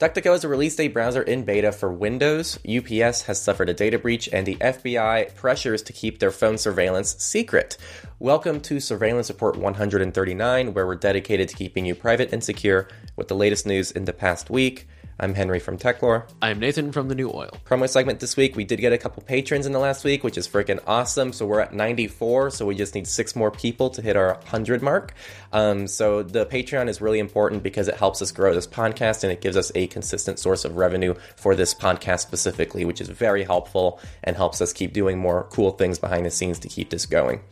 DuckDuckGo is a release date browser in beta for Windows. UPS has suffered a data breach, and the FBI pressures to keep their phone surveillance secret. Welcome to Surveillance Report 139, where we're dedicated to keeping you private and secure with the latest news in the past week. I'm Henry from Techlore. I'm Nathan from The New Oil. Promo segment this week. We did get a couple patrons in the last week, which is freaking awesome. So we're at 94, so we just need six more people to hit our 100 mark. Um, so the Patreon is really important because it helps us grow this podcast and it gives us a consistent source of revenue for this podcast specifically, which is very helpful and helps us keep doing more cool things behind the scenes to keep this going.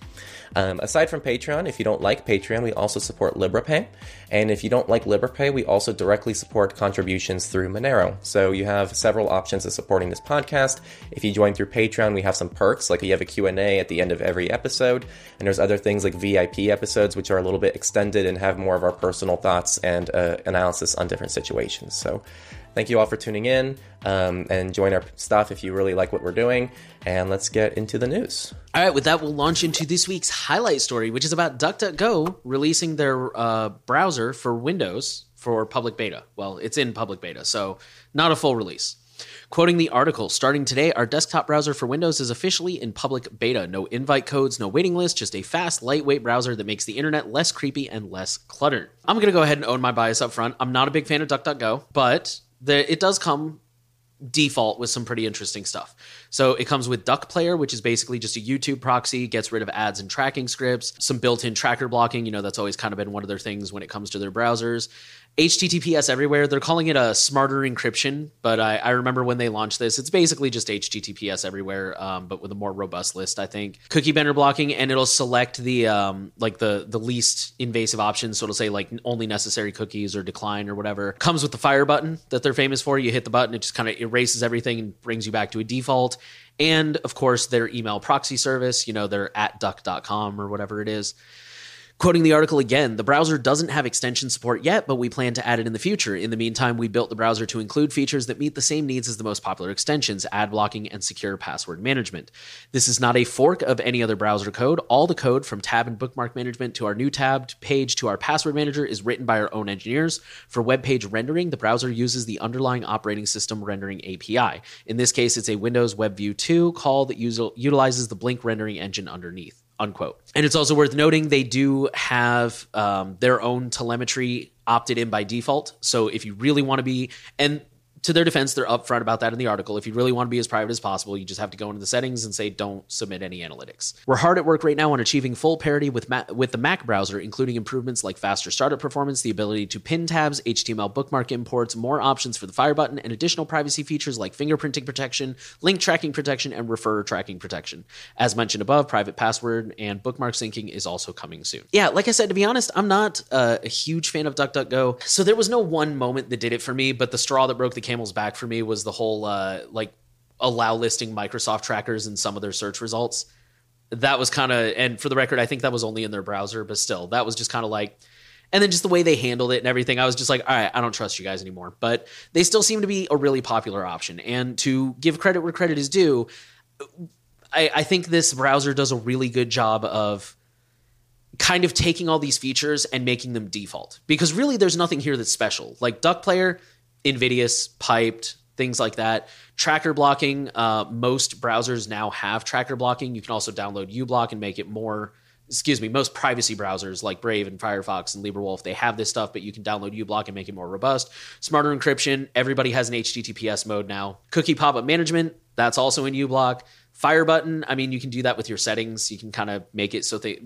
Um, aside from Patreon, if you don't like Patreon, we also support Liberapay. And if you don't like Liberapay, we also directly support contributions through Monero. So you have several options of supporting this podcast. If you join through Patreon, we have some perks, like you have a Q&A at the end of every episode. And there's other things like VIP episodes, which are a little bit extended and have more of our personal thoughts and uh, analysis on different situations. So Thank you all for tuning in um, and join our stuff if you really like what we're doing. And let's get into the news. All right, with that, we'll launch into this week's highlight story, which is about DuckDuckGo releasing their uh, browser for Windows for public beta. Well, it's in public beta, so not a full release. Quoting the article, starting today, our desktop browser for Windows is officially in public beta. No invite codes, no waiting list, just a fast, lightweight browser that makes the internet less creepy and less cluttered. I'm going to go ahead and own my bias up front. I'm not a big fan of DuckDuckGo, but it does come default with some pretty interesting stuff. So it comes with Duck Player, which is basically just a YouTube proxy, gets rid of ads and tracking scripts, some built-in tracker blocking. You know, that's always kind of been one of their things when it comes to their browsers. HTTPS everywhere. They're calling it a smarter encryption, but I, I remember when they launched this, it's basically just HTTPS everywhere, um, but with a more robust list, I think. Cookie banner blocking, and it'll select the um, like the the least invasive options. So it'll say like only necessary cookies or decline or whatever. Comes with the fire button that they're famous for. You hit the button, it just kind of erases everything and brings you back to a default. And of course, their email proxy service. You know, they're at duck.com or whatever it is. Quoting the article again, the browser doesn't have extension support yet, but we plan to add it in the future. In the meantime, we built the browser to include features that meet the same needs as the most popular extensions, ad blocking and secure password management. This is not a fork of any other browser code. All the code from tab and bookmark management to our new tabbed page to our password manager is written by our own engineers. For web page rendering, the browser uses the underlying operating system rendering API. In this case, it's a Windows WebView 2 call that utilizes the Blink rendering engine underneath unquote. And it's also worth noting they do have um, their own telemetry opted in by default. So if you really want to be, and to their defense, they're upfront about that in the article. If you really want to be as private as possible, you just have to go into the settings and say don't submit any analytics. We're hard at work right now on achieving full parity with Ma- with the Mac browser, including improvements like faster startup performance, the ability to pin tabs, HTML bookmark imports, more options for the fire button, and additional privacy features like fingerprinting protection, link tracking protection, and refer tracking protection. As mentioned above, private password and bookmark syncing is also coming soon. Yeah, like I said, to be honest, I'm not uh, a huge fan of DuckDuckGo, so there was no one moment that did it for me, but the straw that broke the camel's back for me was the whole uh, like allow listing Microsoft trackers in some of their search results. That was kind of, and for the record, I think that was only in their browser, but still, that was just kind of like, and then just the way they handled it and everything, I was just like, all right, I don't trust you guys anymore. But they still seem to be a really popular option. And to give credit where credit is due, I, I think this browser does a really good job of kind of taking all these features and making them default because really there's nothing here that's special. Like Duck Player, Invidious, piped, things like that. Tracker blocking, uh, most browsers now have tracker blocking. You can also download uBlock and make it more. Excuse me, most privacy browsers like Brave and Firefox and LibreWolf, they have this stuff, but you can download uBlock and make it more robust. Smarter encryption, everybody has an HTTPS mode now. Cookie pop-up management, that's also in uBlock. Fire button, I mean, you can do that with your settings. You can kind of make it so they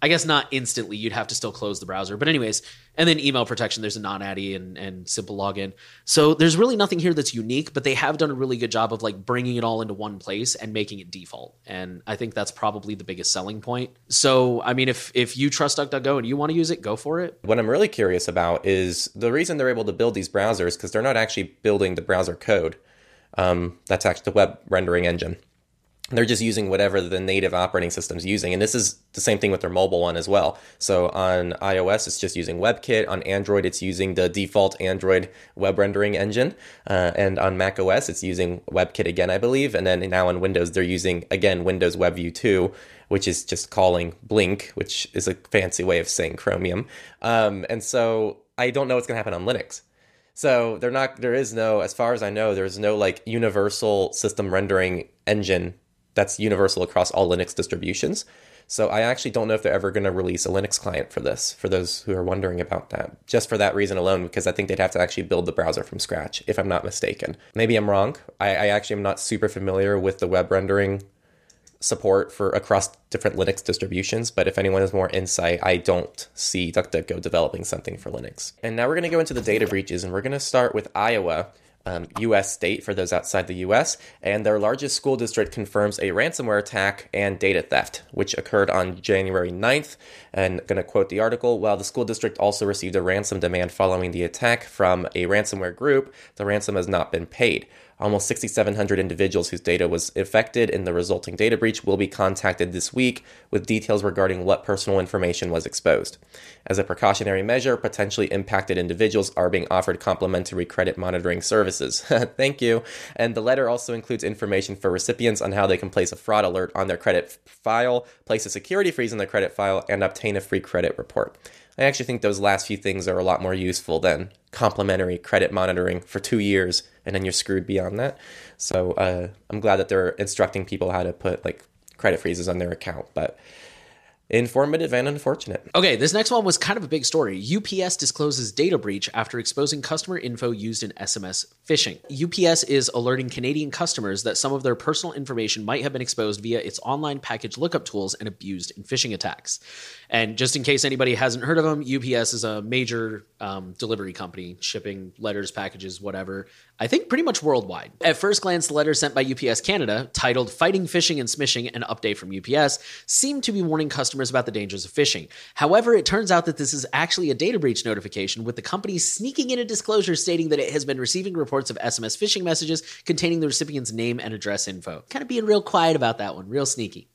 I guess not instantly. You'd have to still close the browser. But anyways, and then email protection. There's AnonAddy and, and SimpleLogin. So there's really nothing here that's unique, but they have done a really good job of like bringing it all into one place and making it default. And I think that's probably the biggest selling point. So I mean, if if you trust DuckDuckGo and you want to use it, go for it. What I'm really curious about is the reason they're able to build these browsers because they're not actually building the browser code. Um, that's actually the web rendering engine they're just using whatever the native operating system's using. And this is the same thing with their mobile one as well. So on iOS, it's just using WebKit. On Android, it's using the default Android web rendering engine. Uh, and on Mac OS, it's using WebKit again, I believe. And then now on Windows, they're using, again, Windows WebView 2, which is just calling Blink, which is a fancy way of saying Chromium. Um, and so I don't know what's going to happen on Linux. So they're not. There is no, as far as I know, there's no like universal system rendering engine that's universal across all Linux distributions. So I actually don't know if they're ever going to release a Linux client for this, for those who are wondering about that. Just for that reason alone, because I think they'd have to actually build the browser from scratch, if I'm not mistaken. Maybe I'm wrong. I, I actually am not super familiar with the web rendering support for across different Linux distributions, but if anyone has more insight, I don't see DuckDuckGo developing something for Linux. And now we're going to go into the data breaches, and we're going to start with Iowa um, U.S. state for those outside the U.S., and their largest school district confirms a ransomware attack and data theft, which occurred on January 9th. And going to quote the article while the school district also received a ransom demand following the attack from a ransomware group, the ransom has not been paid. Almost 6,700 individuals whose data was affected in the resulting data breach will be contacted this week with details regarding what personal information was exposed. As a precautionary measure, potentially impacted individuals are being offered complimentary credit monitoring services. Thank you. And the letter also includes information for recipients on how they can place a fraud alert on their credit file, place a security freeze on their credit file, and obtain a free credit report. I actually think those last few things are a lot more useful than complimentary credit monitoring for two years and then you're screwed beyond that. So uh, I'm glad that they're instructing people how to put like credit freezes on their account. But informative and unfortunate. Okay, this next one was kind of a big story. UPS discloses data breach after exposing customer info used in SMS phishing. UPS is alerting Canadian customers that some of their personal information might have been exposed via its online package lookup tools and abused in phishing attacks. And just in case anybody hasn't heard of them, UPS is a major um, delivery company, shipping letters, packages, whatever. I think pretty much worldwide. At first glance, the letter sent by UPS Canada, titled Fighting Phishing and Smishing, an update from UPS, seemed to be warning customers about the dangers of phishing. However, it turns out that this is actually a data breach notification, with the company sneaking in a disclosure stating that it has been receiving reports of SMS phishing messages containing the recipient's name and address info. Kind of being real quiet about that one, real sneaky.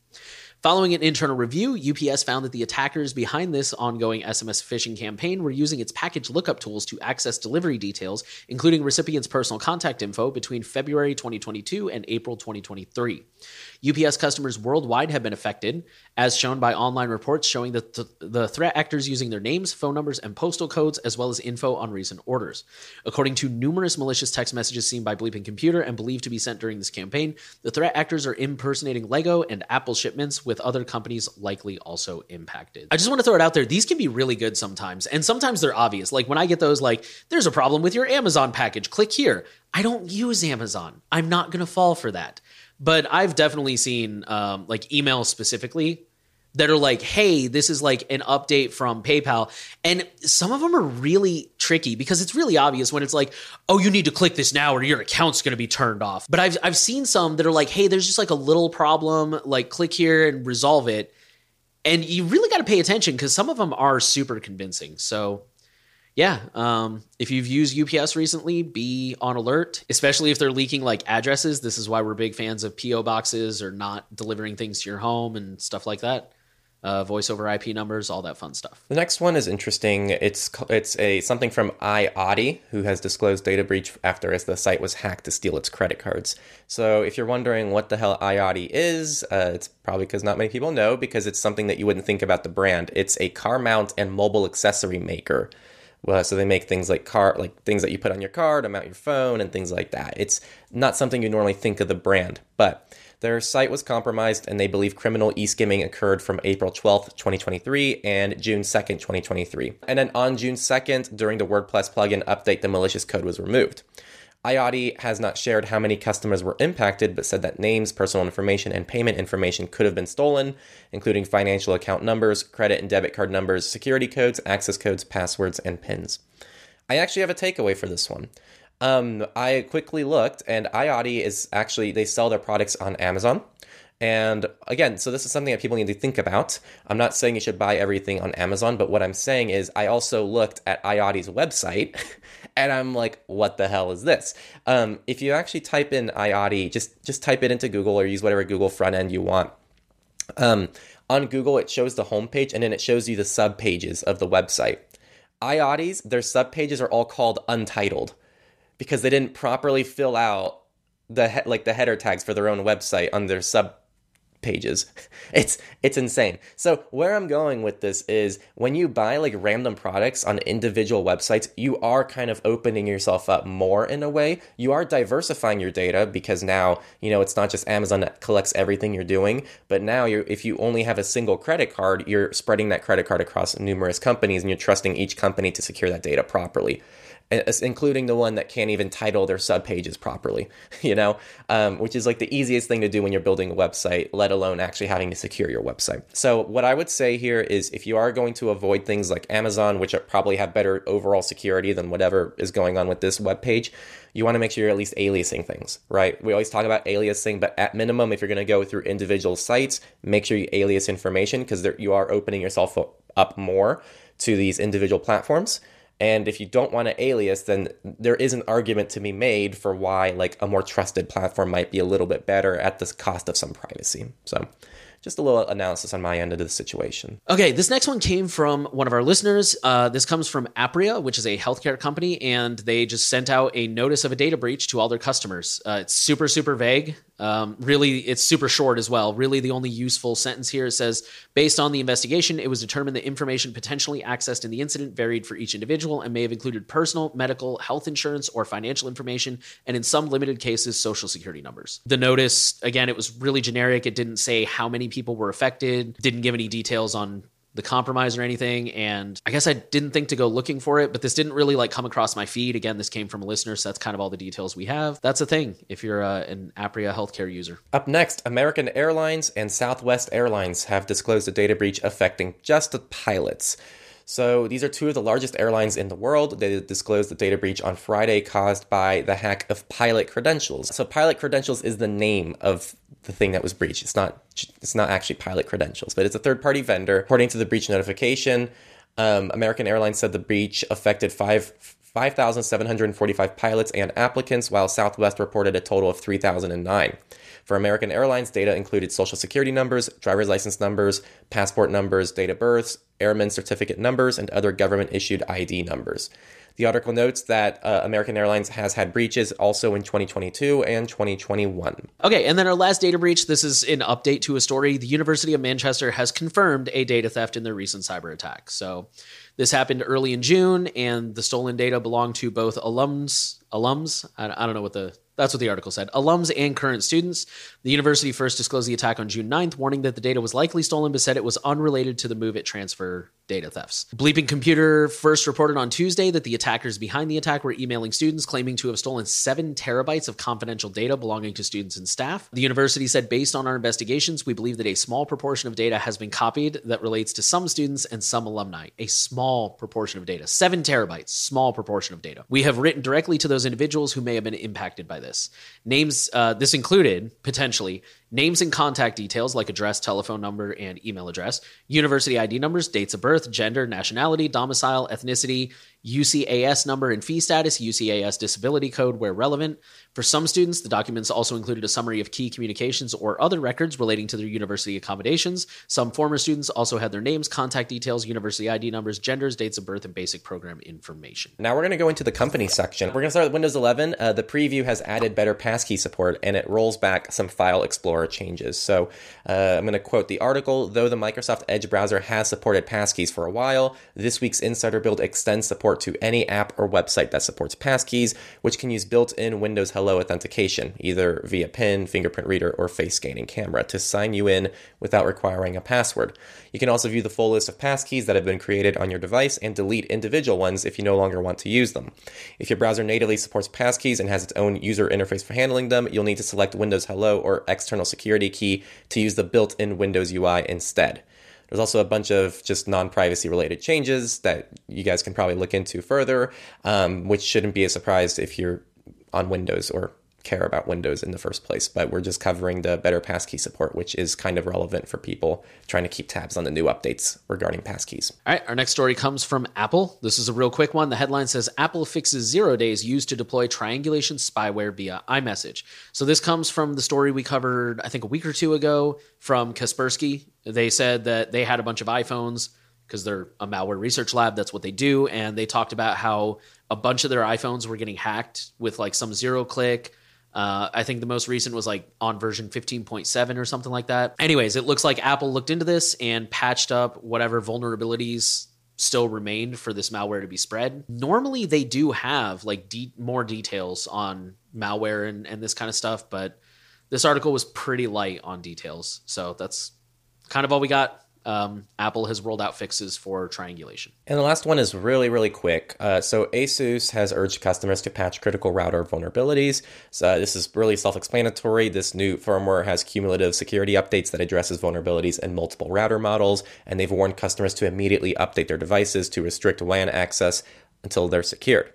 Following an internal review, UPS found that the attackers behind this ongoing SMS phishing campaign were using its package lookup tools to access delivery details, including recipients' personal contact info, between February 2022 and April 2023. UPS customers worldwide have been affected, as shown by online reports showing that th- the threat actors using their names, phone numbers, and postal codes, as well as info on recent orders. According to numerous malicious text messages seen by Bleeping Computer and believed to be sent during this campaign, the threat actors are impersonating Lego and Apple shipments, with other companies likely also impacted. I just want to throw it out there. These can be really good sometimes, and sometimes they're obvious. Like when I get those, like, there's a problem with your Amazon package, click here. I don't use Amazon. I'm not going to fall for that. But I've definitely seen um, like emails specifically that are like, hey, this is like an update from PayPal. And some of them are really tricky because it's really obvious when it's like, oh, you need to click this now or your account's to be turned off. But I've, I've seen some that are like, hey, there's just like a little problem, like click here and resolve it. And you really got to pay attention because some of them are super convincing. So yeah, um, if you've used UPS recently, be on alert, especially if they're leaking like addresses. This is why we're big fans of PO boxes or not delivering things to your home and stuff like that. Uh, voice over IP numbers, all that fun stuff. The next one is interesting. It's it's a something from iOttie, who has disclosed data breach after as the site was hacked to steal its credit cards. So if you're wondering what the hell iOttie is, uh, it's probably because not many people know because it's something that you wouldn't think about the brand. It's a car mount and mobile accessory maker. Well, so they make things like car, like things that you put on your car to mount your phone and things like that. It's not something you normally think of the brand, but their site was compromised and they believe criminal e-skimming occurred from April 12th, 2023 and June 2nd, 2023. And then on June 2nd, during the WordPress plugin update, the malicious code was removed. iOttie has not shared how many customers were impacted, but said that names, personal information, and payment information could have been stolen, including financial account numbers, credit and debit card numbers, security codes, access codes, passwords, and PINs. I actually have a takeaway for this one. Um, I quickly looked, and iOttie is actually, they sell their products on Amazon. And again, so this is something that people need to think about. I'm not saying you should buy everything on Amazon, but what I'm saying is I also looked at iOttie's website and I'm like, what the hell is this? Um, if you actually type in iOttie, just just type it into Google or use whatever Google front end you want. Um, on Google, it shows the homepage and then it shows you the sub pages of the website. iOttie's, their sub pages are all called untitled because they didn't properly fill out the he- like the header tags for their own website on their sub pages. It's it's insane. So where I'm going with this is when you buy like random products on individual websites, you are kind of opening yourself up more in a way. You are diversifying your data because now, you know, it's not just Amazon that collects everything you're doing, but now you if you only have a single credit card, you're spreading that credit card across numerous companies and you're trusting each company to secure that data properly including the one that can't even title their sub pages properly, you know, um, which is like the easiest thing to do when you're building a website, let alone actually having to secure your website. So, what I would say here is if you are going to avoid things like Amazon, which probably have better overall security than whatever is going on with this web page, you want to make sure you're at least aliasing things, right? We always talk about aliasing, but at minimum, if you're going to go through individual sites, make sure you alias information because you are opening yourself up more to these individual platforms. And if you don't want to alias, then there is an argument to be made for why like a more trusted platform might be a little bit better at the cost of some privacy. So just a little analysis on my end of the situation. Okay, this next one came from one of our listeners. Uh, this comes from Apria, which is a healthcare company, and they just sent out a notice of a data breach to all their customers. Uh, it's super, super vague. Um, really, it's super short as well. Really, the only useful sentence here says based on the investigation, it was determined that information potentially accessed in the incident varied for each individual and may have included personal, medical, health insurance, or financial information, and in some limited cases, social security numbers. The notice, again, it was really generic. It didn't say how many people were affected, didn't give any details on the compromise or anything. And I guess I didn't think to go looking for it, but this didn't really like come across my feed. Again, this came from a listener, so that's kind of all the details we have. That's a thing if you're uh, an Apria healthcare user. Up next, American Airlines and Southwest Airlines have disclosed a data breach affecting just the pilots. So these are two of the largest airlines in the world. They disclosed the data breach on Friday caused by the hack of pilot credentials. So pilot credentials is the name of the thing that was breached. It's not it's not actually pilot credentials, but it's a third party vendor. According to the breach notification, um, American Airlines said the breach affected five 5,745 pilots and applicants, while Southwest reported a total of 3,009. For American Airlines, data included social security numbers, driver's license numbers, passport numbers, date of births, airman certificate numbers, and other government issued ID numbers. The article notes that uh, American Airlines has had breaches also in 2022 and 2021. Okay, and then our last data breach this is an update to a story. The University of Manchester has confirmed a data theft in their recent cyber attack. So this happened early in June, and the stolen data belonged to both alums, alums. I, I don't know what the that's what the article said. Alums and current students. The university first disclosed the attack on June 9th, warning that the data was likely stolen, but said it was unrelated to the MOVEit transfer data thefts. Bleeping Computer first reported on Tuesday that the attackers behind the attack were emailing students claiming to have stolen seven terabytes of confidential data belonging to students and staff. The university said, based on our investigations, we believe that a small proportion of data has been copied that relates to some students and some alumni. A small proportion of data. Seven terabytes, small proportion of data. We have written directly to those individuals who may have been impacted by this. Names, uh, this included potentially names and contact details like address, telephone number, and email address, university ID numbers, dates of birth, gender, nationality, domicile, ethnicity, UCAS number and fee status, UCAS disability code where relevant. For some students, the documents also included a summary of key communications or other records relating to their university accommodations. Some former students also had their names, contact details, university ID numbers, genders, dates of birth, and basic program information. Now we're going to go into the company section. We're going to start with Windows 11. Uh, the preview has added better passkey support and it rolls back some File Explorer changes. So uh, I'm going to quote the article Though the Microsoft Edge browser has supported passkeys for a while, this week's Insider Build extends support to any app or website that supports passkeys, which can use built in Windows Hello authentication, either via PIN, fingerprint reader, or face scanning camera, to sign you in without requiring a password. You can also view the full list of passkeys that have been created on your device and delete individual ones if you no longer want to use them. If your browser natively supports passkeys and has its own user interface for handling them, you'll need to select Windows Hello or external security key to use the built in Windows UI instead. There's also a bunch of just non privacy related changes that you guys can probably look into further, um, which shouldn't be a surprise if you're on Windows or care about Windows in the first place, but we're just covering the better passkey support, which is kind of relevant for people trying to keep tabs on the new updates regarding passkeys. All right, our next story comes from Apple. This is a real quick one. The headline says Apple fixes zero days used to deploy triangulation spyware via iMessage. So this comes from the story we covered, I think, a week or two ago from Kaspersky. They said that they had a bunch of iPhones because they're a malware research lab. That's what they do. And they talked about how a bunch of their iPhones were getting hacked with like some zero click Uh, I think the most recent was like on version 15.7 or something like that. Anyways, it looks like Apple looked into this and patched up whatever vulnerabilities still remained for this malware to be spread. Normally, they do have like de- more details on malware and, and this kind of stuff, but this article was pretty light on details. So that's kind of all we got um, Apple has rolled out fixes for triangulation. And the last one is really, really quick. Uh, so ASUS has urged customers to patch critical router vulnerabilities. So uh, this is really self-explanatory. This new firmware has cumulative security updates that addresses vulnerabilities in multiple router models, and they've warned customers to immediately update their devices to restrict WAN access until they're secured.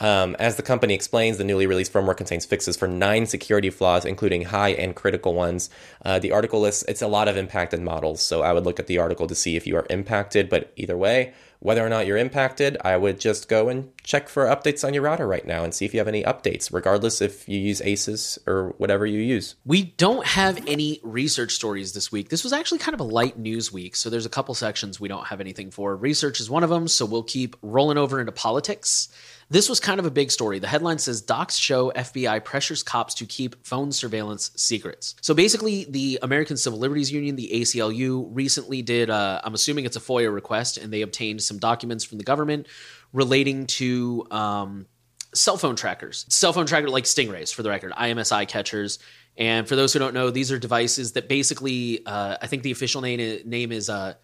Um, as the company explains, the newly released firmware contains fixes for nine security flaws, including high and critical ones. Uh, the article lists it's a lot of impacted models, so I would look at the article to see if you are impacted. But either way, whether or not you're impacted, I would just go and check for updates on your router right now and see if you have any updates, regardless if you use ASUS or whatever you use. We don't have any research stories this week. This was actually kind of a light news week, so there's a couple sections we don't have anything for. Research is one of them, so we'll keep rolling over into politics. This was kind of a big story. The headline says Docs show FBI pressures cops to keep phone surveillance secrets. So basically, the American Civil Liberties Union, the ACLU, recently did, uh, I'm assuming it's a FOIA request, and they obtained some documents from the government relating to um, cell phone trackers. Cell phone tracker like Stingrays, for the record, IMSI catchers. And for those who don't know, these are devices that basically, uh, I think the official name, name is uh,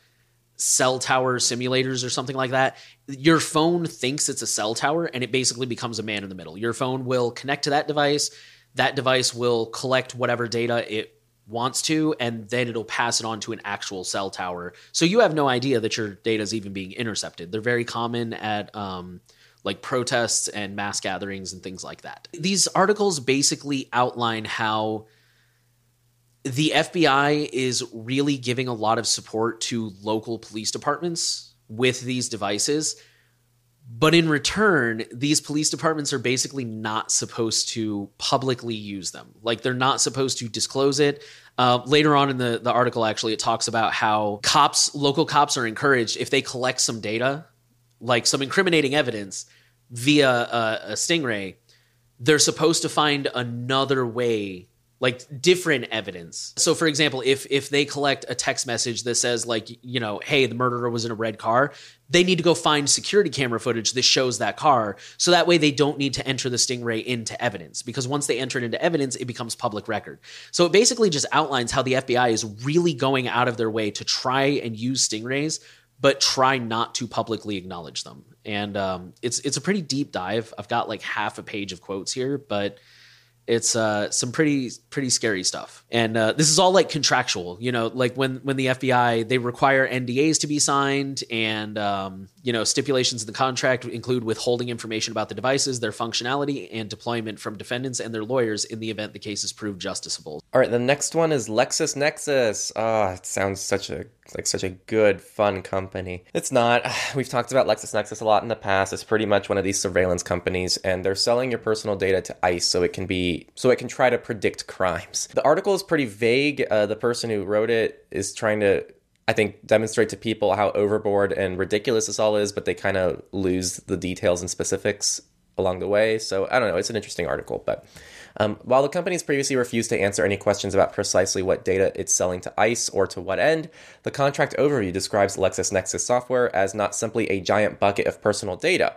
cell tower simulators or something like that. Your phone thinks it's a cell tower and it basically becomes a man in the middle. Your phone will connect to that device. That device will collect whatever data it wants to, and then it'll pass it on to an actual cell tower. So you have no idea that your data is even being intercepted. They're very common at um, like protests and mass gatherings and things like that. These articles basically outline how the FBI is really giving a lot of support to local police departments with these devices. But in return, these police departments are basically not supposed to publicly use them. Like they're not supposed to disclose it. Uh, later on in the, the article, actually, it talks about how cops, local cops, are encouraged if they collect some data, like some incriminating evidence via a, a stingray, they're supposed to find another way like different evidence. So for example, if if they collect a text message that says like, you know, hey, the murderer was in a red car, they need to go find security camera footage that shows that car so that way they don't need to enter the stingray into evidence because once they enter it into evidence it becomes public record. So it basically just outlines how the FBI is really going out of their way to try and use stingrays but try not to publicly acknowledge them. And um, it's it's a pretty deep dive. I've got like half a page of quotes here, but it's uh, some pretty pretty scary stuff. And uh, this is all like contractual you know like when when the fbi they require ndas to be signed and um, you know stipulations in the contract include withholding information about the devices their functionality and deployment from defendants and their lawyers in the event the case is proved justiciable all right the next one is lexisnexis ah oh, it sounds such a like such a good, fun company. It's not. We've talked about LexisNexis a lot in the past. It's pretty much one of these surveillance companies, and they're selling your personal data to ICE so it can be so it can try to predict crimes. The article is pretty vague. Uh, the person who wrote it is trying to I think demonstrate to people how overboard and ridiculous this all is, but they kind of lose the details and specifics along the way. So I don't know. It's an interesting article, but um, while the companies previously refused to answer any questions about precisely what data it's selling to ICE or to what end, the contract overview describes LexisNexis software as not simply a giant bucket of personal data,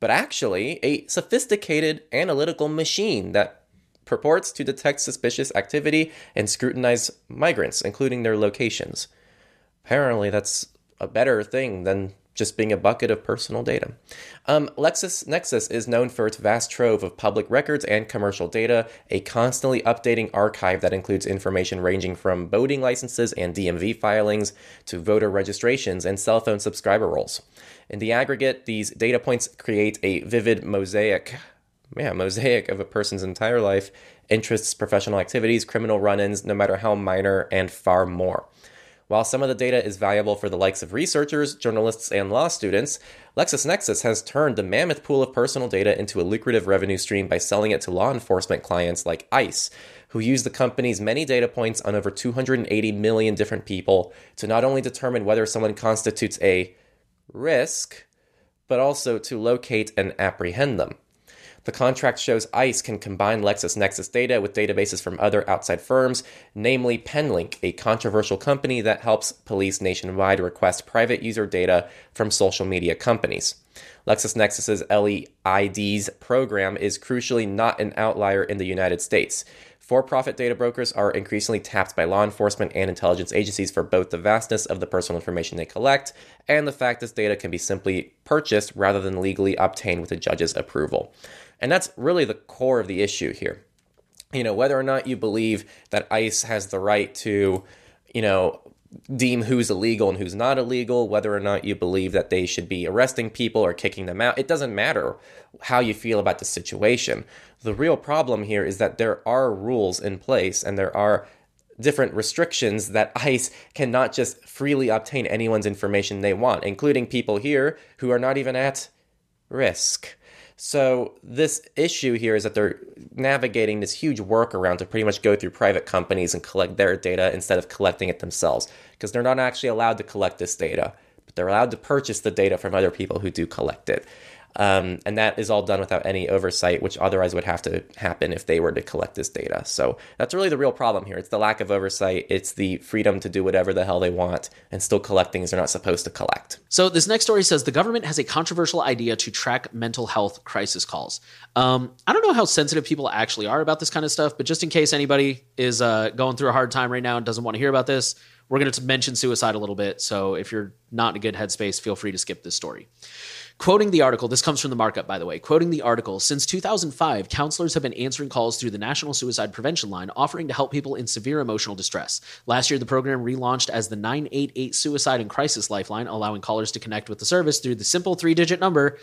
but actually a sophisticated analytical machine that purports to detect suspicious activity and scrutinize migrants, including their locations. Apparently, that's a better thing than just being a bucket of personal data. Um, LexisNexis is known for its vast trove of public records and commercial data, a constantly updating archive that includes information ranging from boating licenses and DMV filings to voter registrations and cell phone subscriber rolls. In the aggregate, these data points create a vivid mosaic, yeah, mosaic of a person's entire life, interests, professional activities, criminal run-ins, no matter how minor, and far more. While some of the data is valuable for the likes of researchers, journalists, and law students, LexisNexis has turned the mammoth pool of personal data into a lucrative revenue stream by selling it to law enforcement clients like ICE, who use the company's many data points on over 280 million different people to not only determine whether someone constitutes a risk, but also to locate and apprehend them. The contract shows ICE can combine LexisNexis data with databases from other outside firms, namely Penlink, a controversial company that helps police nationwide request private user data from social media companies. LexisNexis's LEIDs program is crucially not an outlier in the United States. For profit data brokers are increasingly tapped by law enforcement and intelligence agencies for both the vastness of the personal information they collect and the fact this data can be simply purchased rather than legally obtained with a judge's approval. And that's really the core of the issue here. You know, whether or not you believe that ICE has the right to, you know, deem who's illegal and who's not illegal, whether or not you believe that they should be arresting people or kicking them out. It doesn't matter how you feel about the situation. The real problem here is that there are rules in place and there are different restrictions that ICE cannot just freely obtain anyone's information they want, including people here who are not even at risk. So this issue here is that they're navigating this huge workaround to pretty much go through private companies and collect their data instead of collecting it themselves because they're not actually allowed to collect this data, but they're allowed to purchase the data from other people who do collect it. Um, and that is all done without any oversight, which otherwise would have to happen if they were to collect this data. So that's really the real problem here. It's the lack of oversight, it's the freedom to do whatever the hell they want and still collect things they're not supposed to collect. So this next story says the government has a controversial idea to track mental health crisis calls. Um, I don't know how sensitive people actually are about this kind of stuff, but just in case anybody is uh, going through a hard time right now and doesn't want to hear about this, we're going to mention suicide a little bit. So if you're not in a good headspace, feel free to skip this story. Quoting the article, this comes from the markup, by the way. Quoting the article, since 2005, counselors have been answering calls through the National Suicide Prevention Line, offering to help people in severe emotional distress. Last year, the program relaunched as the 988 Suicide and Crisis Lifeline, allowing callers to connect with the service through the simple three digit number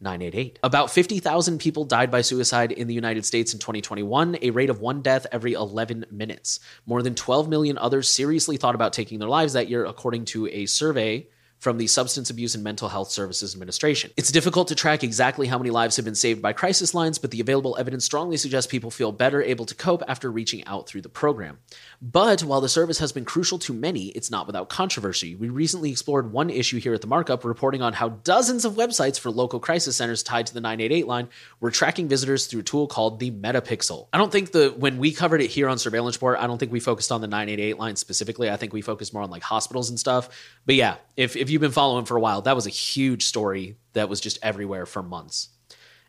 988. About 50,000 people died by suicide in the United States in 2021, a rate of one death every 11 minutes. More than 12 million others seriously thought about taking their lives that year, according to a survey from the Substance Abuse and Mental Health Services Administration. It's difficult to track exactly how many lives have been saved by crisis lines, but the available evidence strongly suggests people feel better able to cope after reaching out through the program. But while the service has been crucial to many, it's not without controversy. We recently explored one issue here at the markup, reporting on how dozens of websites for local crisis centers tied to the 988 line were tracking visitors through a tool called the Metapixel. I don't think the when we covered it here on Surveillance Report, I don't think we focused on the 988 line specifically. I think we focused more on like hospitals and stuff. But yeah, if if you've been following for a while, that was a huge story that was just everywhere for months.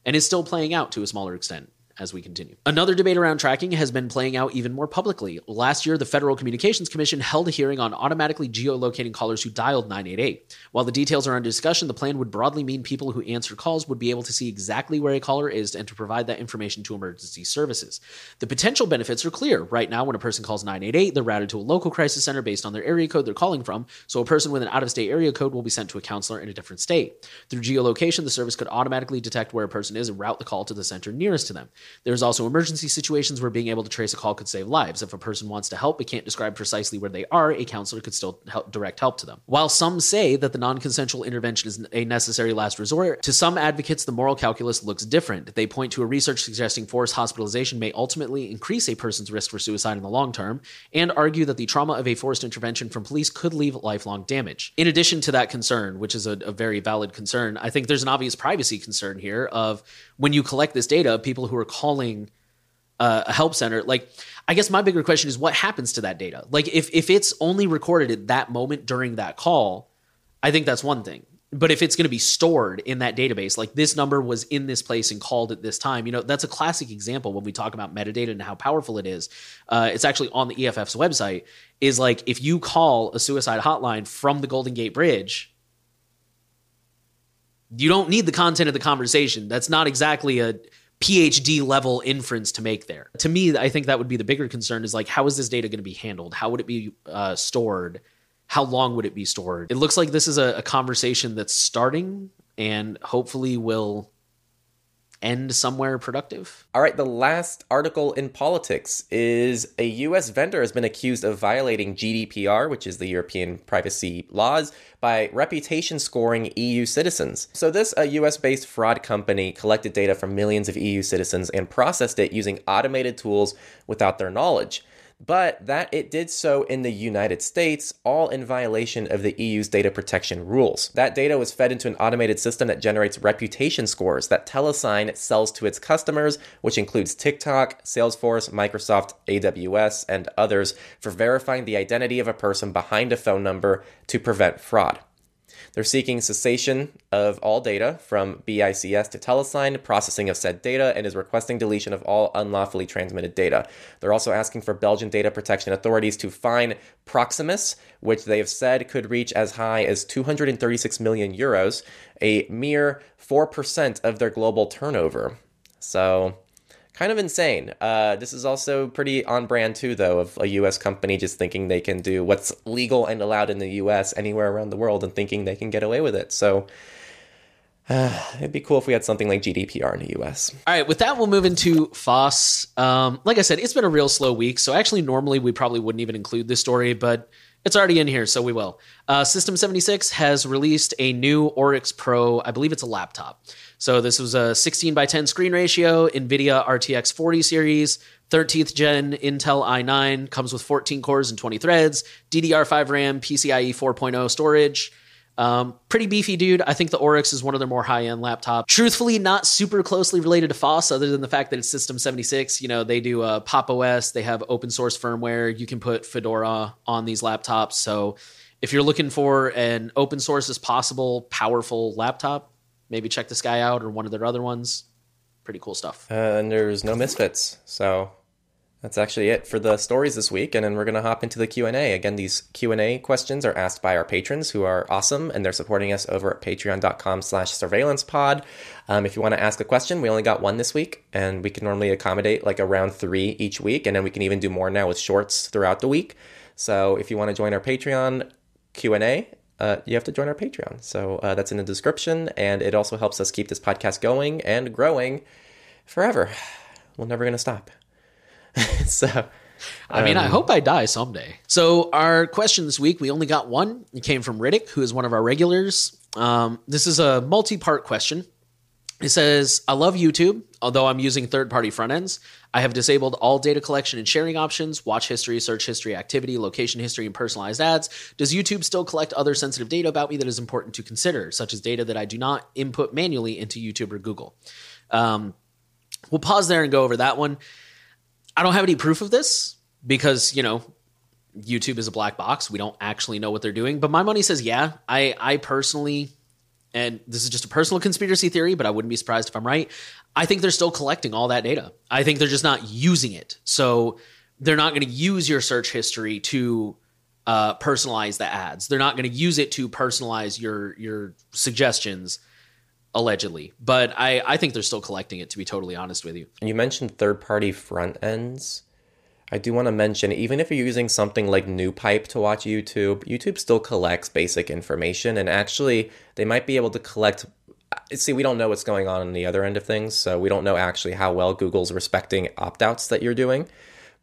And is still playing out to a smaller extent as we continue. Another debate around tracking has been playing out even more publicly. Last year, the Federal Communications Commission held a hearing on automatically geolocating callers who dialed 988. While the details are under discussion, the plan would broadly mean people who answer calls would be able to see exactly where a caller is and to provide that information to emergency services. The potential benefits are clear. Right now, when a person calls 988, they're routed to a local crisis center based on their area code they're calling from, so a person with an out of state area code will be sent to a counselor in a different state. Through geolocation, the service could automatically detect where a person is and route the call to the center nearest to them. There's also emergency situations where being able to trace a call could save lives. If a person wants to help but can't describe precisely where they are, a counselor could still help direct help to them. While some say that the non consensual intervention is a necessary last resort, to some advocates, the moral calculus looks different. They point to a research suggesting forced hospitalization may ultimately increase a person's risk for suicide in the long term, and argue that the trauma of a forced intervention from police could leave lifelong damage. In addition to that concern, which is a, a very valid concern, I think there's an obvious privacy concern here of when you collect this data, of people who are calling uh, a help center, like I guess my bigger question is what happens to that data? Like if if it's only recorded at that moment during that call, I think that's one thing. But if it's going to be stored in that database, like this number was in this place and called at this time, you know, that's a classic example when we talk about metadata and how powerful it is. Uh, it's actually on the EFF's website. Is like if you call a suicide hotline from the Golden Gate Bridge, you don't need the content of the conversation. That's not exactly a PhD level inference to make there. To me, I think that would be the bigger concern is like, how is this data going to be handled? How would it be uh, stored? How long would it be stored? It looks like this is a, a conversation that's starting and hopefully will end somewhere productive. All right, the last article in politics is a US vendor has been accused of violating GDPR, which is the European privacy laws, by reputation scoring EU citizens. So, this a US based fraud company collected data from millions of EU citizens and processed it using automated tools without their knowledge. But that it did so in the United States, all in violation of the EU's data protection rules. That data was fed into an automated system that generates reputation scores that Telesign sells to its customers, which includes TikTok, Salesforce, Microsoft, AWS, and others, for verifying the identity of a person behind a phone number to prevent fraud. They're seeking cessation of all data from BICS to Telesign, processing of said data, and is requesting deletion of all unlawfully transmitted data. They're also asking for Belgian data protection authorities to fine Proximus, which they have said could reach as high as 236 million euros, a mere 4% of their global turnover. So kind of insane. Uh, this is also pretty on brand too, though, of a U.S. company just thinking they can do what's legal and allowed in the U.S. anywhere around the world and thinking they can get away with it. So. Uh, it'd be cool if we had something like GDPR in the US. All right, with that, we'll move into FOSS. Um, like I said, it's been a real slow week. So, actually, normally we probably wouldn't even include this story, but it's already in here, so we will. Uh, System 76 has released a new Oryx Pro. I believe it's a laptop. So this was a 16 by 10 screen ratio, NVIDIA RTX 40 series, 13th gen Intel i9, comes with 14 cores and 20 threads, DDR5 RAM, PCIe 4.0 storage. Um, pretty beefy dude. I think the Oryx is one of their more high end laptops. Truthfully, not super closely related to FOSS, other than the fact that it's System 76. You know, they do uh, Pop OS, they have open source firmware. You can put Fedora on these laptops. So if you're looking for an open source as possible, powerful laptop, maybe check this guy out or one of their other ones. Pretty cool stuff. Uh, and there's no misfits, so that's actually it for the stories this week. And then we're gonna hop into the Q and A. Again, these Q and A questions are asked by our patrons who are awesome, and they're supporting us over at Patreon.com/slash Surveillance Pod. Um, if you want to ask a question, we only got one this week, and we can normally accommodate like around three each week, and then we can even do more now with shorts throughout the week. So if you want to join our Patreon Q and A, uh, you have to join our Patreon. So uh, that's in the description, and it also helps us keep this podcast going and growing forever. We're never going to stop. so. I mean, I um, hope I die someday. So, our question this week, we only got one. It came from Riddick, who is one of our regulars. Um, this is a multi part question. It says, I love YouTube, although I'm using third party front ends. I have disabled all data collection and sharing options, watch history, search history, activity, location history, and personalized ads. Does YouTube still collect other sensitive data about me that is important to consider, such as data that I do not input manually into YouTube or Google? Um, we'll pause there and go over that one. I don't have any proof of this because, you know, YouTube is a black box. We don't actually know what they're doing. But my money says, yeah, I, I personally and this is just a personal conspiracy theory, but I wouldn't be surprised if I'm right. I think they're still collecting all that data. I think they're just not using it. So they're not going to use your search history to uh, personalize the ads. They're not going to use it to personalize your your suggestions, allegedly. But I I think they're still collecting it. To be totally honest with you. And you mentioned third party front ends. I do want to mention, even if you're using something like NewPipe to watch YouTube, YouTube still collects basic information, and actually, they might be able to collect. Uh, see, we don't know what's going on on the other end of things, so we don't know actually how well Google's respecting opt outs that you're doing.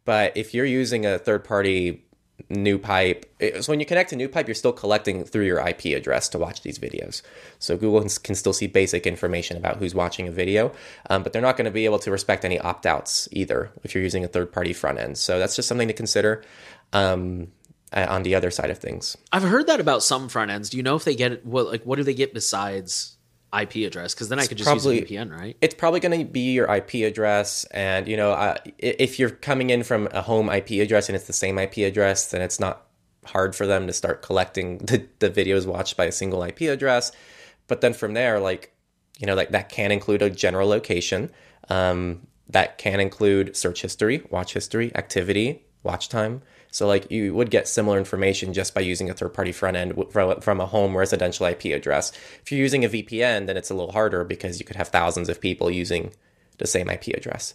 But if you're using a third party NewPipe. So when you connect to NewPipe, you're still collecting through your IP address to watch these videos. So Google can still see basic information about who's watching a video, um, but they're not going to be able to respect any opt outs either if you're using a third party front end. So that's just something to consider. Um, on the other side of things, I've heard that about some front ends. Do you know if they get what like what do they get besides IP address because then I could just probably, use a VPN, right? It's probably going to be your IP address, and you know, uh, if you're coming in from a home IP address and it's the same IP address, then it's not hard for them to start collecting the, the videos watched by a single IP address. But then from there, like you know, like that can include a general location. Um, that can include search history, watch history, activity, watch time. So like you would get similar information just by using a third party front end from a home residential IP address. If you're using a VPN, then it's a little harder because you could have thousands of people using the same IP address.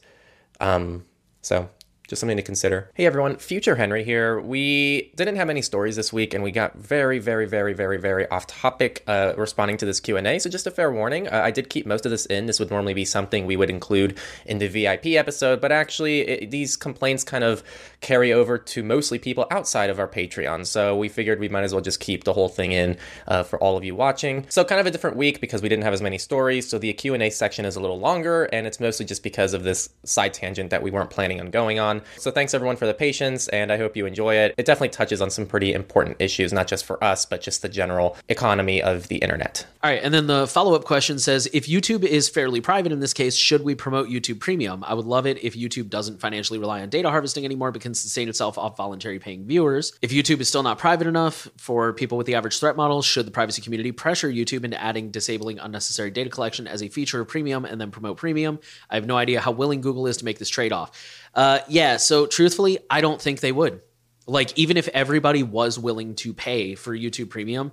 Um, so just something to consider. Hey everyone, Future Henry here. We didn't have any stories this week, and we got very, very, very, very, very off topic uh, responding to this Q and A. So just a fair warning, uh, I did keep most of this in. This would normally be something we would include in the VIP episode, but actually it, these complaints kind of carry over to mostly people outside of our Patreon. So we figured we might as well just keep the whole thing in uh, for all of you watching. So kind of a different week because we didn't have as many stories. So the Q and A section is a little longer, and it's mostly just because of this side tangent that we weren't planning on going on. So thanks everyone for the patience, and I hope you enjoy it. It definitely touches on some pretty important issues, not just for us, but just the general economy of the internet. All right, and then the follow up question says if YouTube is fairly private in this case, should we promote YouTube Premium? I would love it if YouTube doesn't financially rely on data harvesting anymore but can sustain itself off voluntary paying viewers. If YouTube is still not private enough for people with the average threat model, should the privacy community pressure YouTube into adding disabling unnecessary data collection as a feature of Premium and then promote Premium? I have no idea how willing Google is to make this trade off. Uh, yeah, so truthfully, I don't think they would. Like, even if everybody was willing to pay for YouTube Premium,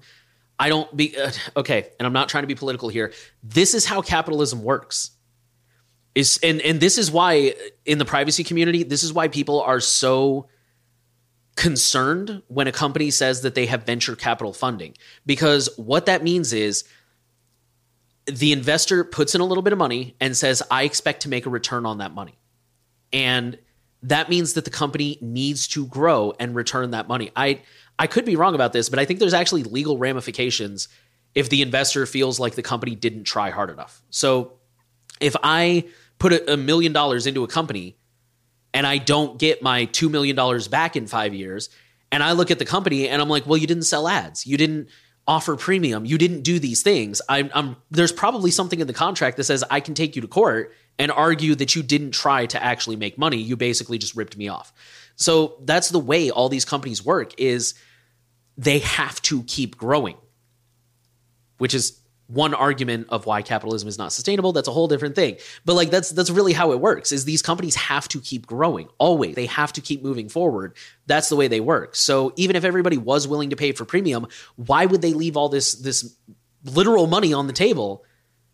I don't be uh, okay, and I'm not trying to be political here. This is how capitalism works. Is and and this is why in the privacy community, this is why people are so concerned when a company says that they have venture capital funding because what that means is the investor puts in a little bit of money and says I expect to make a return on that money. And that means that the company needs to grow and return that money. I I could be wrong about this, but I think there's actually legal ramifications if the investor feels like the company didn't try hard enough. So if I put a million dollars into a company and I don't get my $2 million back in five years, and I look at the company and I'm like, well, you didn't sell ads. You didn't offer premium. You didn't do these things. I'm, I'm, there's probably something in the contract that says I can take you to court and argue that you didn't try to actually make money. You basically just ripped me off. So that's the way all these companies work is they have to keep growing, which is one argument of why capitalism is not sustainable that's a whole different thing. But like that's that's really how it works is these companies have to keep growing always. They have to keep moving forward. That's the way they work. So even if everybody was willing to pay for premium why would they leave all this this literal money on the table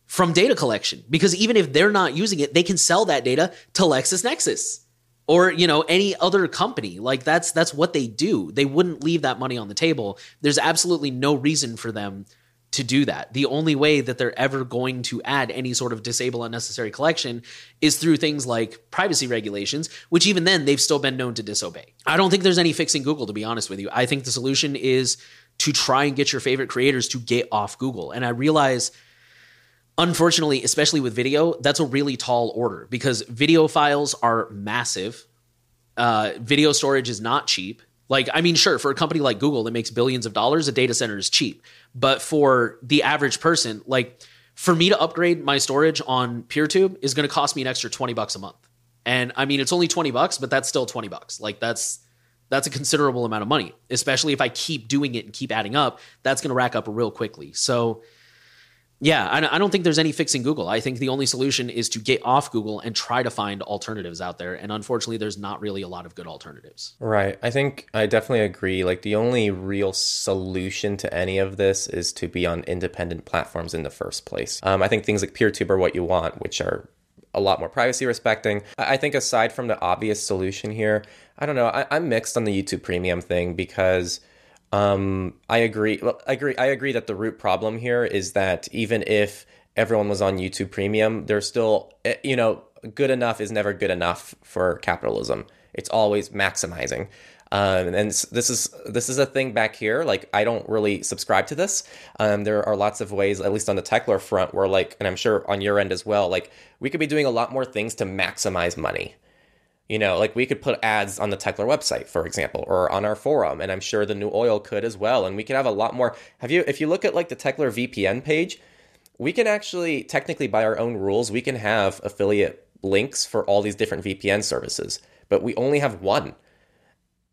from data collection? Because even if they're not using it they can sell that data to LexisNexis or you know any other company. Like that's that's what they do. They wouldn't leave that money on the table. There's absolutely no reason for them to do that the only way that they're ever going to add any sort of disable unnecessary collection is through things like privacy regulations which even then they've still been known to disobey i don't think there's any fixing google to be honest with you i think the solution is to try and get your favorite creators to get off google and i realize unfortunately, especially with video, that's a really tall order because video files are massive. Uh, video storage is not cheap. Like, I mean, sure, for a company like Google that makes billions of dollars, a data center is cheap. But for the average person, like, for me to upgrade my storage on PeerTube is going to cost me an extra 20 bucks a month. And I mean, it's only 20 bucks, but that's still 20 bucks. Like, that's that's a considerable amount of money, especially if I keep doing it and keep adding up. That's going to rack up real quickly. So, yeah, I don't think there's any fixing Google. I think the only solution is to get off Google and try to find alternatives out there. And unfortunately, there's not really a lot of good alternatives. Right. I think I definitely agree. Like, the only real solution to any of this is to be on independent platforms in the first place. Um, I think things like PeerTube are what you want, which are a lot more privacy respecting. I think aside from the obvious solution here, I don't know. I, I'm mixed on the YouTube Premium thing because um, I agree. I agree. I agree that the root problem here is that even if everyone was on YouTube Premium, there's still, eh, you know, good enough is never good enough for capitalism. It's always maximizing. Um, and this is this is a thing back here. Like I don't really subscribe to this. Um, there are lots of ways, at least on the Techlore front, where like, and I'm sure on your end as well. Like we could be doing a lot more things to maximize money. You know, like we could put ads on the Techlore website, for example, or on our forum, and I'm sure the new oil could as well. And we could have a lot more. Have you, if you look at like the Techlore VPN page, we can actually technically by our own rules, we can have affiliate links for all these different VPN services, but we only have one.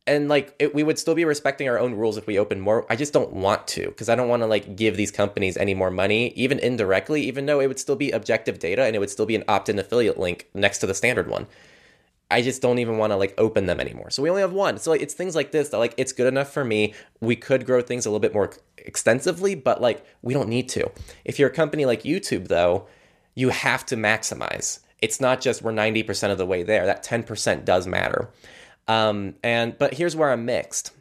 And like it, we would still be respecting our own rules if we open more. I just don't want to because I don't want to like give these companies any more money, even indirectly, even though it would still be objective data and it would still be an opt-in affiliate link next to the standard one. I just don't even want to like open them anymore. So we only have one. So like, it's things like this that like it's good enough for me. We could grow things a little bit more extensively, but like we don't need to. If you're a company like YouTube though, you have to maximize. It's not just we're 90% of the way there. That 10% does matter. Um, and but here's where I'm mixed.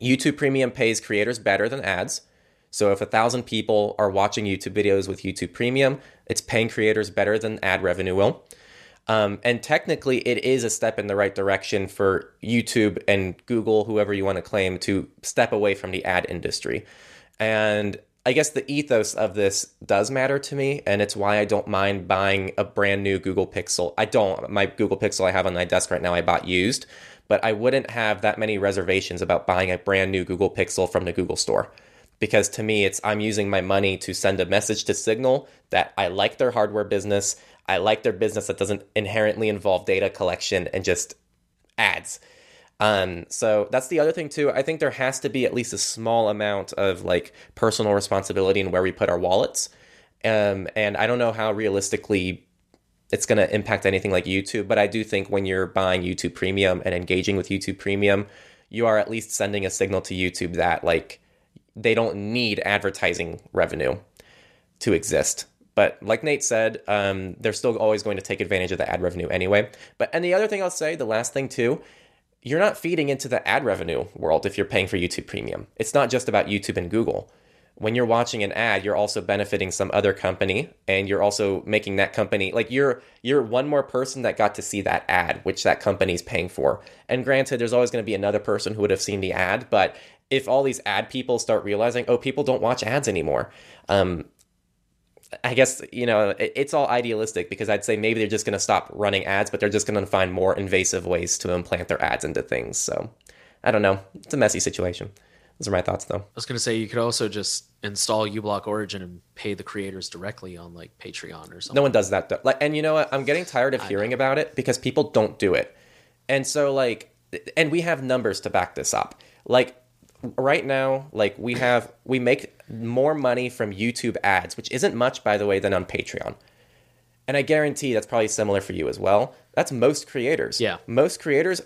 YouTube Premium pays creators better than ads. So if a thousand people are watching YouTube videos with YouTube Premium, it's paying creators better than ad revenue will. Um, and technically, it is a step in the right direction for YouTube and Google, whoever you want to claim, to step away from the ad industry. And I guess the ethos of this does matter to me, and it's why I don't mind buying a brand new Google Pixel. I don't. My Google Pixel I have on my desk right now, I bought used, but I wouldn't have that many reservations about buying a brand new Google Pixel from the Google Store. Because to me, it's I'm using my money to send a message to Signal that I like their hardware business. I like their business that doesn't inherently involve data collection and just ads. Um, so that's the other thing too. I think there has to be at least a small amount of like personal responsibility in where we put our wallets. Um, and I don't know how realistically it's going to impact anything like YouTube, but I do think when you're buying YouTube Premium and engaging with YouTube Premium, you are at least sending a signal to YouTube that like they don't need advertising revenue to exist. But like Nate said, um, they're still always going to take advantage of the ad revenue anyway. But and the other thing I'll say, the last thing too, you're not feeding into the ad revenue world if you're paying for YouTube Premium. It's not just about YouTube and Google. When you're watching an ad, you're also benefiting some other company and you're also making that company like you're you're one more person that got to see that ad which that company's paying for. And granted there's always going to be another person who would have seen the ad, but if all these ad people start realizing, oh, people don't watch ads anymore, um, I guess you know it's all idealistic because I'd say maybe they're just going to stop running ads, but they're just going to find more invasive ways to implant their ads into things. So I don't know. It's a messy situation. Those are my thoughts, though. I was going to say you could also just install uBlock Origin and pay the creators directly on like Patreon or something. No one does that. Though. Like, and you know what? I'm getting tired of hearing about it because people don't do it, and so like, and we have numbers to back this up. Like right now, like we have, we make more money from YouTube ads, which isn't much, by the way, than on Patreon. And I guarantee that's probably similar for you as well. That's most creators. Yeah. Most creators,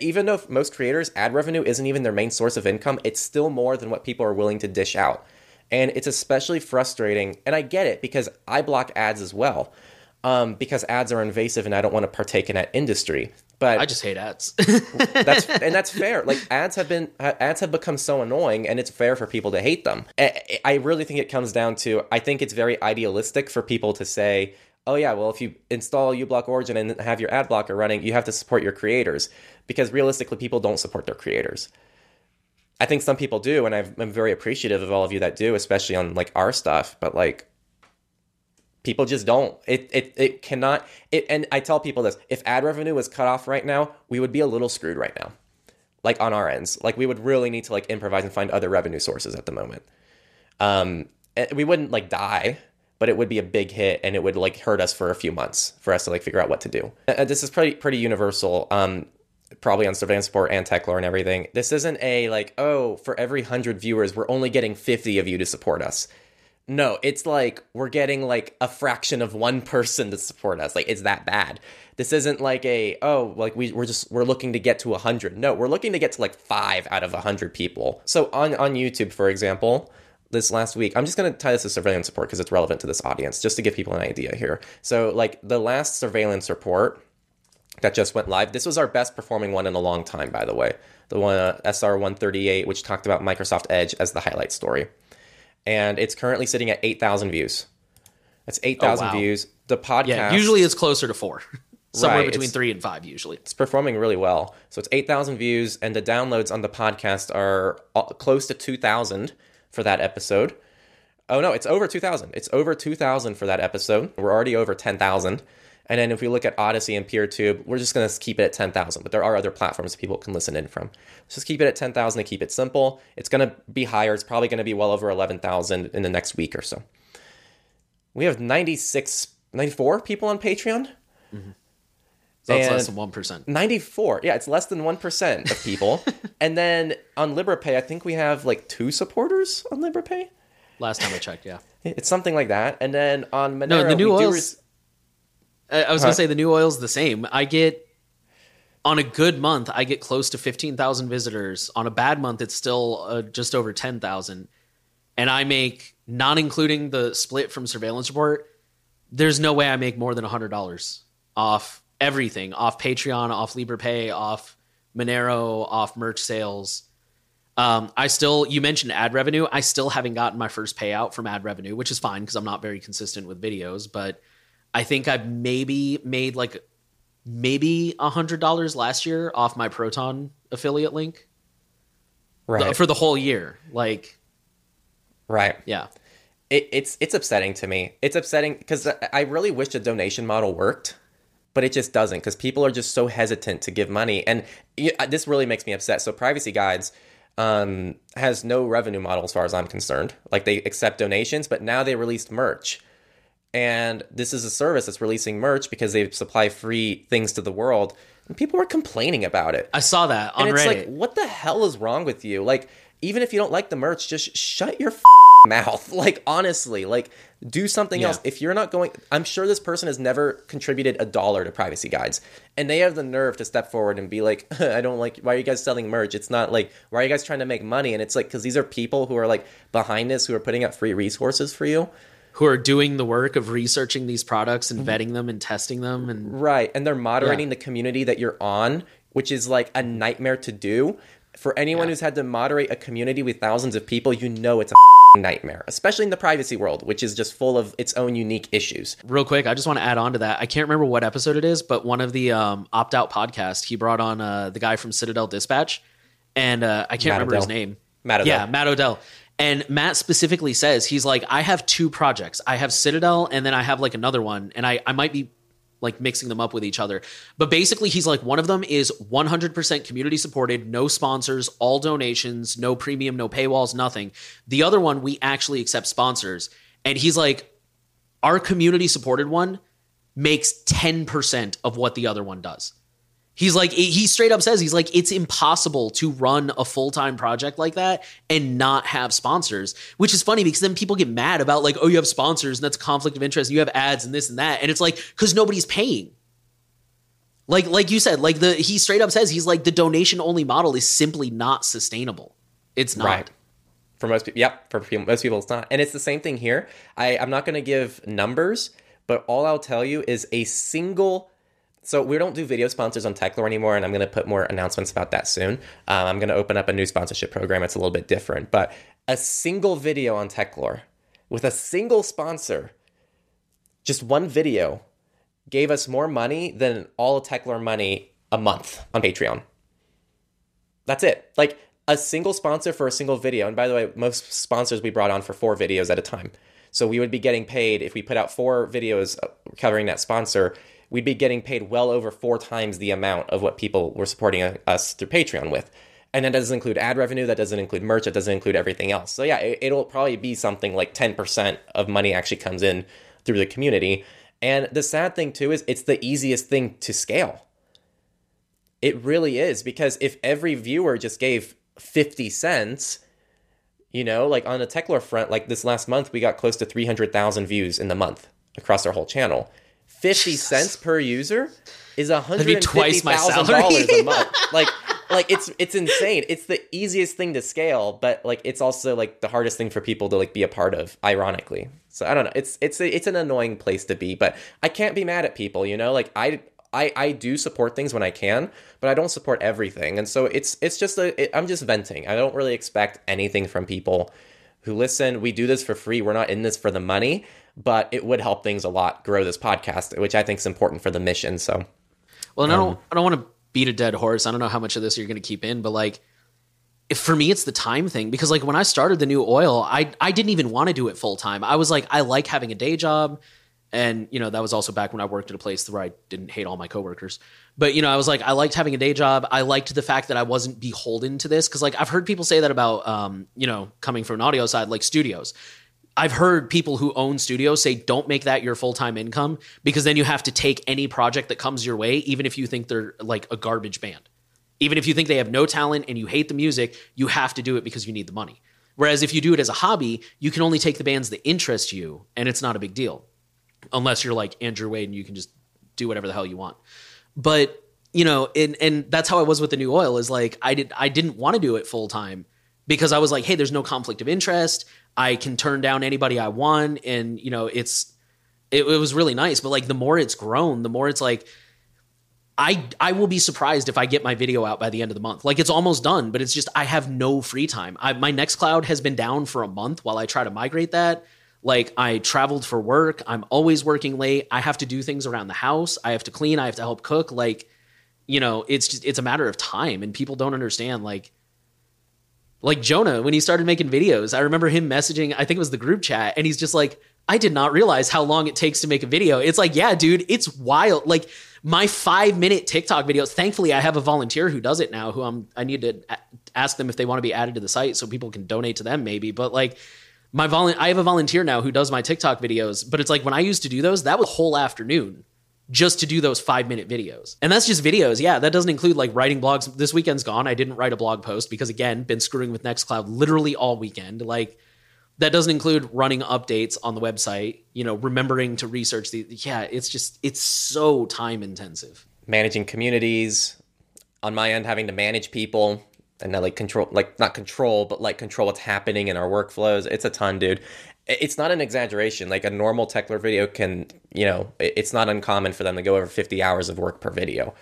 even though most creators' ad revenue isn't even their main source of income, it's still more than what people are willing to dish out. And it's especially frustrating. And I get it because I block ads as well. Um, because ads are invasive and I don't want to partake in that industry. But I just hate ads. that's and that's fair. Like ads have been ads have become so annoying, and it's fair for people to hate them. I really think it comes down to I think it's very idealistic for people to say, "Oh yeah, well if you install uBlock Origin and have your ad blocker running, you have to support your creators," because realistically, people don't support their creators. I think some people do, and i am very appreciative of all of you that do, especially on like our stuff. But like, people just don't. It it, it cannot it and i tell people this if ad revenue was cut off right now we would be a little screwed right now. Like on our ends. Like we would really need to like improvise and find other revenue sources at the moment. Um we wouldn't like die but it would be a big hit and it would like hurt us for a few months for us to like figure out what to do. Uh, this is pretty pretty universal um probably on surveillance report and tech techlore and everything. This isn't a like oh for every 100 viewers we're only getting 50 of you to support us no, it's like we're getting like a fraction of one person to support us. Like it's that bad. This isn't like a oh like we we're just we're looking to get to hundred. No, we're looking to get to like five out of hundred people. So on on YouTube, for example, this last week, I'm just gonna tie this to surveillance report because it's relevant to this audience, just to give people an idea here. So like the last surveillance report that just went live, this was our best performing one in a long time, by the way. The one uh, SR 138, which talked about Microsoft Edge as the highlight story and it's currently sitting at 8,000 views. That's 8,000 oh, wow. views. The podcast. Yeah, usually it's closer to four. Somewhere right, between three and five, usually. It's performing really well. So it's 8,000 views, and the downloads on the podcast are uh, close to 2,000 for that episode. Oh, no, it's over 2,000. It's over 2,000 for that episode. We're already over 10,000. And then if we look at Odysee and PeerTube, we're just going to keep it at 10,000. But there are other platforms people can listen in from. Let's just keep it at 10,000 to keep it simple. It's going to be higher. It's probably going to be well over 11,000 in the next week or so. We have 96, 94 people on Patreon. Mm-hmm. So it's less than 1%. 94. Yeah, it's less than 1% of people. and then on Liberapay, I think we have like two supporters on Liberapay. Last time I checked, yeah. It's something like that. And then on Monero, no, the new oils, I was huh? gonna say the new oil's the same. I get on a good month, I get close to fifteen thousand visitors. On a bad month, it's still uh, just over ten thousand, and I make not including the split from surveillance report. There's no way I make more than hundred dollars off everything, off Patreon, off Liberapay, off Monero, off merch sales. Um, I still, you mentioned ad revenue. I still haven't gotten my first payout from ad revenue, which is fine because I'm not very consistent with videos. But I think I've maybe made like maybe a hundred dollars last year off my Proton affiliate link. Right. For the whole year. Like Right. Yeah. It, it's it's upsetting to me. It's upsetting because I really wish the donation model worked, but it just doesn't because people are just so hesitant to give money, and yeah, this really makes me upset. So Privacy Guides um, has no revenue model as far as I'm concerned. Like they accept donations, but now they released merch. And this is a service that's releasing merch because they supply free things to the world. And people were complaining about it. I saw that on and it's Reddit. like, what the hell is wrong with you? Like, even if you don't like the merch, just shut your f- mouth. Like, honestly, like, do something Yeah. else. If you're not going, I'm sure this person has never contributed a dollar to privacy guides, and they have the nerve to step forward and be like, I don't like, why are you guys selling merch? It's not like, why are you guys trying to make money? And it's like, because these are people who are like behind this, who are putting up free resources for you. Who are doing the work of researching these products Mm-hmm. and vetting them and testing them and Right. And they're moderating Yeah. the community that you're on, which is like a nightmare to do. For anyone Yeah. who's had to moderate a community with thousands of people, you know it's a nightmare, especially in the privacy world, which is just full of its own unique issues. real quick i just want to add on to that i can't remember what episode it is but one of the um, opt-out podcast he brought on uh, the guy from citadel dispatch and uh, i can't Matt remember his name Matt Odell. yeah matt odell and matt specifically says he's like i have two projects. I have citadel and then i have like another one and i, I might be like mixing them up with each other. But basically he's like one of them is 100% community supported no sponsors all donations no premium no paywalls nothing. The other one we actually accept sponsors. And he's like our community supported one makes 10% of what the other one does. He's like, he straight up says, he's like, it's impossible to run a full time project like that and not have sponsors, which is funny because then people get mad about, like, oh, you have sponsors and that's conflict of interest. And You have ads and this and that. And it's like, because nobody's paying. Like, like you said, like the, he straight up says, he's like, the donation only model is simply not sustainable. It's not. Right. For most people, yep. For most people, it's not. And it's the same thing here. I, I'm not going to give numbers, but all I'll tell you is a single. So we don't do video sponsors on Techlore anymore, and I'm going to put more announcements about that soon. Um, I'm going to open up a new sponsorship program. It's a little bit different, but a single video on Techlore with a single sponsor, just one video, gave us more money than all Techlore money a month on Patreon. That's it. Like a single sponsor for a single video. And by the way, most sponsors we brought on for four videos at a time. So we would be getting paid if we put out four videos covering that sponsor, we'd be getting paid well over four times the amount of what people were supporting us through Patreon with. And that doesn't include ad revenue, that doesn't include merch, that doesn't include everything else. So yeah, it, it'll probably be something like 10% of money actually comes in through the community. And the sad thing too is it's the easiest thing to scale. It really is because if every viewer just gave 50 cents, you know, like on the Techlore front, like this last month, we got close to 300,000 views in the month across our whole channel. 50 cents per user is be twice my $150,000 salary. a month. Like, like it's it's insane. It's the easiest thing to scale, but like it's also like the hardest thing for people to like be a part of, ironically. So I don't know. It's it's a, it's an annoying place to be, but I can't be mad at people, you know? Like I I, I do support things when I can, but I don't support everything. And so it's it's just a it, I'm just venting. I don't really expect anything from people who listen. We do this for free. We're not in this for the money, but it would help things a lot grow this podcast, which I think is important for the mission. So Well, and I don't I don't want to beat a dead horse. I don't know how much of this you're going to keep in, but like if for me it's the time thing because like when I started the new oil, I I didn't even want to do it full time. I was like I like having a day job and you know that was also back when I worked at a place where I didn't hate all my coworkers. But you know, I was like I liked having a day job. I liked the fact that I wasn't beholden to this cuz like I've heard people say that about um, you know, coming from an audio side like studios. I've heard people who own studios say don't make that your full-time income because then you have to take any project that comes your way even if you think they're like a garbage band. Even if you think they have no talent and you hate the music, you have to do it because you need the money. Whereas if you do it as a hobby, you can only take the bands that interest you and it's not a big deal. Unless you're like Andrew Wade and you can just do whatever the hell you want. But you know, and and that's how I was with the new oil is like I did I didn't want to do it full time because I was like, hey, there's no conflict of interest. I can turn down anybody I want, and you know, it's it, it was really nice. But like the more it's grown, the more it's like I I will be surprised if I get my video out by the end of the month. Like it's almost done, but it's just I have no free time. I, my Nextcloud has been down for a month while I try to migrate that. Like I traveled for work. I'm always working late. I have to do things around the house. I have to clean. I have to help cook. Like, you know, it's just it's a matter of time, and people don't understand. Like, Like Jonah, when he started making videos, I remember him messaging, I think it was the group chat, and he's just like, I did not realize how long it takes to make a video. It's like, yeah, dude, it's wild. Like my five minute TikTok videos. Thankfully, I have a volunteer who does it now. Who I'm. I need to ask them if they want to be added to the site so people can donate to them, maybe. But like my volu- I have a volunteer now who does my TikTok videos. But it's like when I used to do those, that was whole afternoon just to do those five minute videos. And that's just videos. Yeah, that doesn't include like writing blogs. This weekend's gone. I didn't write a blog post because, again, been screwing with Nextcloud literally all weekend. Like, that doesn't include running updates on the website, you know, remembering to research the. Yeah, it's just, it's so time intensive. Managing communities, on my end, having to manage people and not like control, like not control, but like control what's happening in our workflows. It's a ton, dude it's not an exaggeration. Like a normal Techlore video can, you know, it's not uncommon for them to go over 50 hours of work per video,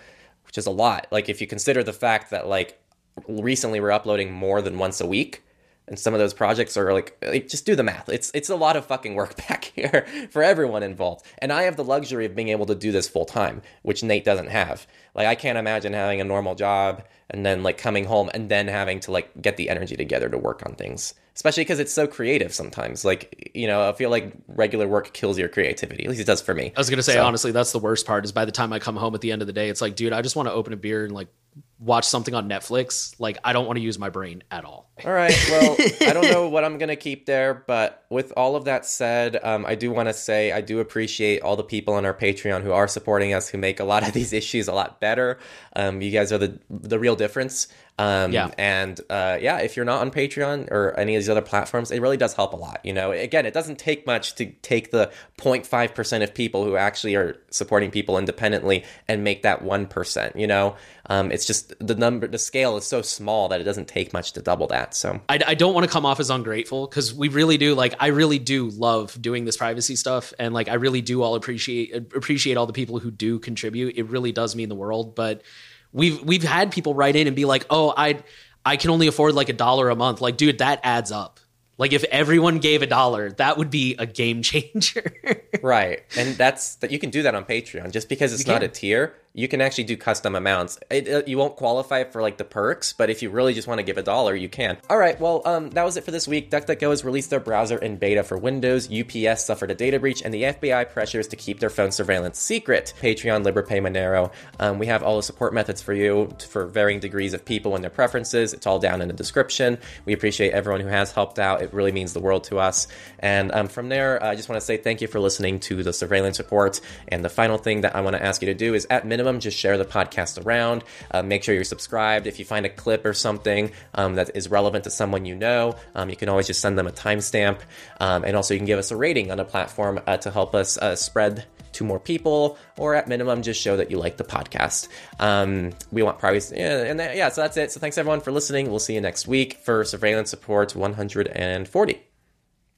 which is a lot. Like if you consider the fact that like recently we're uploading more than once a week, and some of those projects are like, like just do the math. It's it's a lot of fucking work back here for everyone involved. And I have the luxury of being able to do this full time, which Nate doesn't have. Like I can't imagine having a normal job and then like coming home and then having to like get the energy together to work on things especially because it's so creative sometimes like you know i feel like regular work kills your creativity at least it does for me i was gonna say so. honestly that's the worst part is by the time i come home at the end of the day it's like dude i just want to open a beer and like watch something on Netflix, like I don't want to use my brain at all. All right. Well, I don't know what I'm going to keep there, but with all of that said, um, I do want to say I do appreciate all the people on our Patreon who are supporting us, who make a lot of these issues a lot better. Um, you guys are the the real difference. Um, yeah. And uh, yeah, if you're not on Patreon or any of these other platforms, it really does help a lot. You know, again, it doesn't take much to take the 0.5% of people who actually are supporting people independently and make that 1%. You know, um, it's just the number, the scale is so small that it doesn't take much to double that. So I, I don't want to come off as ungrateful because we really do like, I really do love doing this privacy stuff. And like, I really do all appreciate, appreciate all the people who do contribute. It really does mean the world. But We've we've had people write in and be like, "Oh, I I can only afford like a dollar a month." Like, dude, that adds up. Like if everyone gave a dollar, that would be a game changer. right. And that's that you can do that on Patreon. Just because it's not a tier, you can actually do custom amounts. It, it, you won't qualify for like the perks, but if you really just want to give a dollar, you can. All right, well, um, that was it for this week. DuckDuckGo has released their browser in beta for Windows. UPS suffered a data breach, and the FBI pressures to keep their phone surveillance secret. Patreon, Liberapay, Monero. Um, we have all the support methods for you for varying degrees of people and their preferences. It's all down in the description. We appreciate everyone who has helped out. It really means the world to us. And um, from there, I just want to say thank you for listening to the surveillance report. And the final thing that I want to ask you to do is at minimum minimum, just share the podcast around. Uh, make sure you're subscribed. If you find a clip or something um, that is relevant to someone you know, um, you can always just send them a timestamp. Um, and also, you can give us a rating on a platform uh, to help us uh, spread to more people, or at minimum, just show that you like the podcast. Um, we want privacy. Yeah, and yeah, so that's it. So thanks everyone for listening. We'll see you next week for Surveillance Report 140.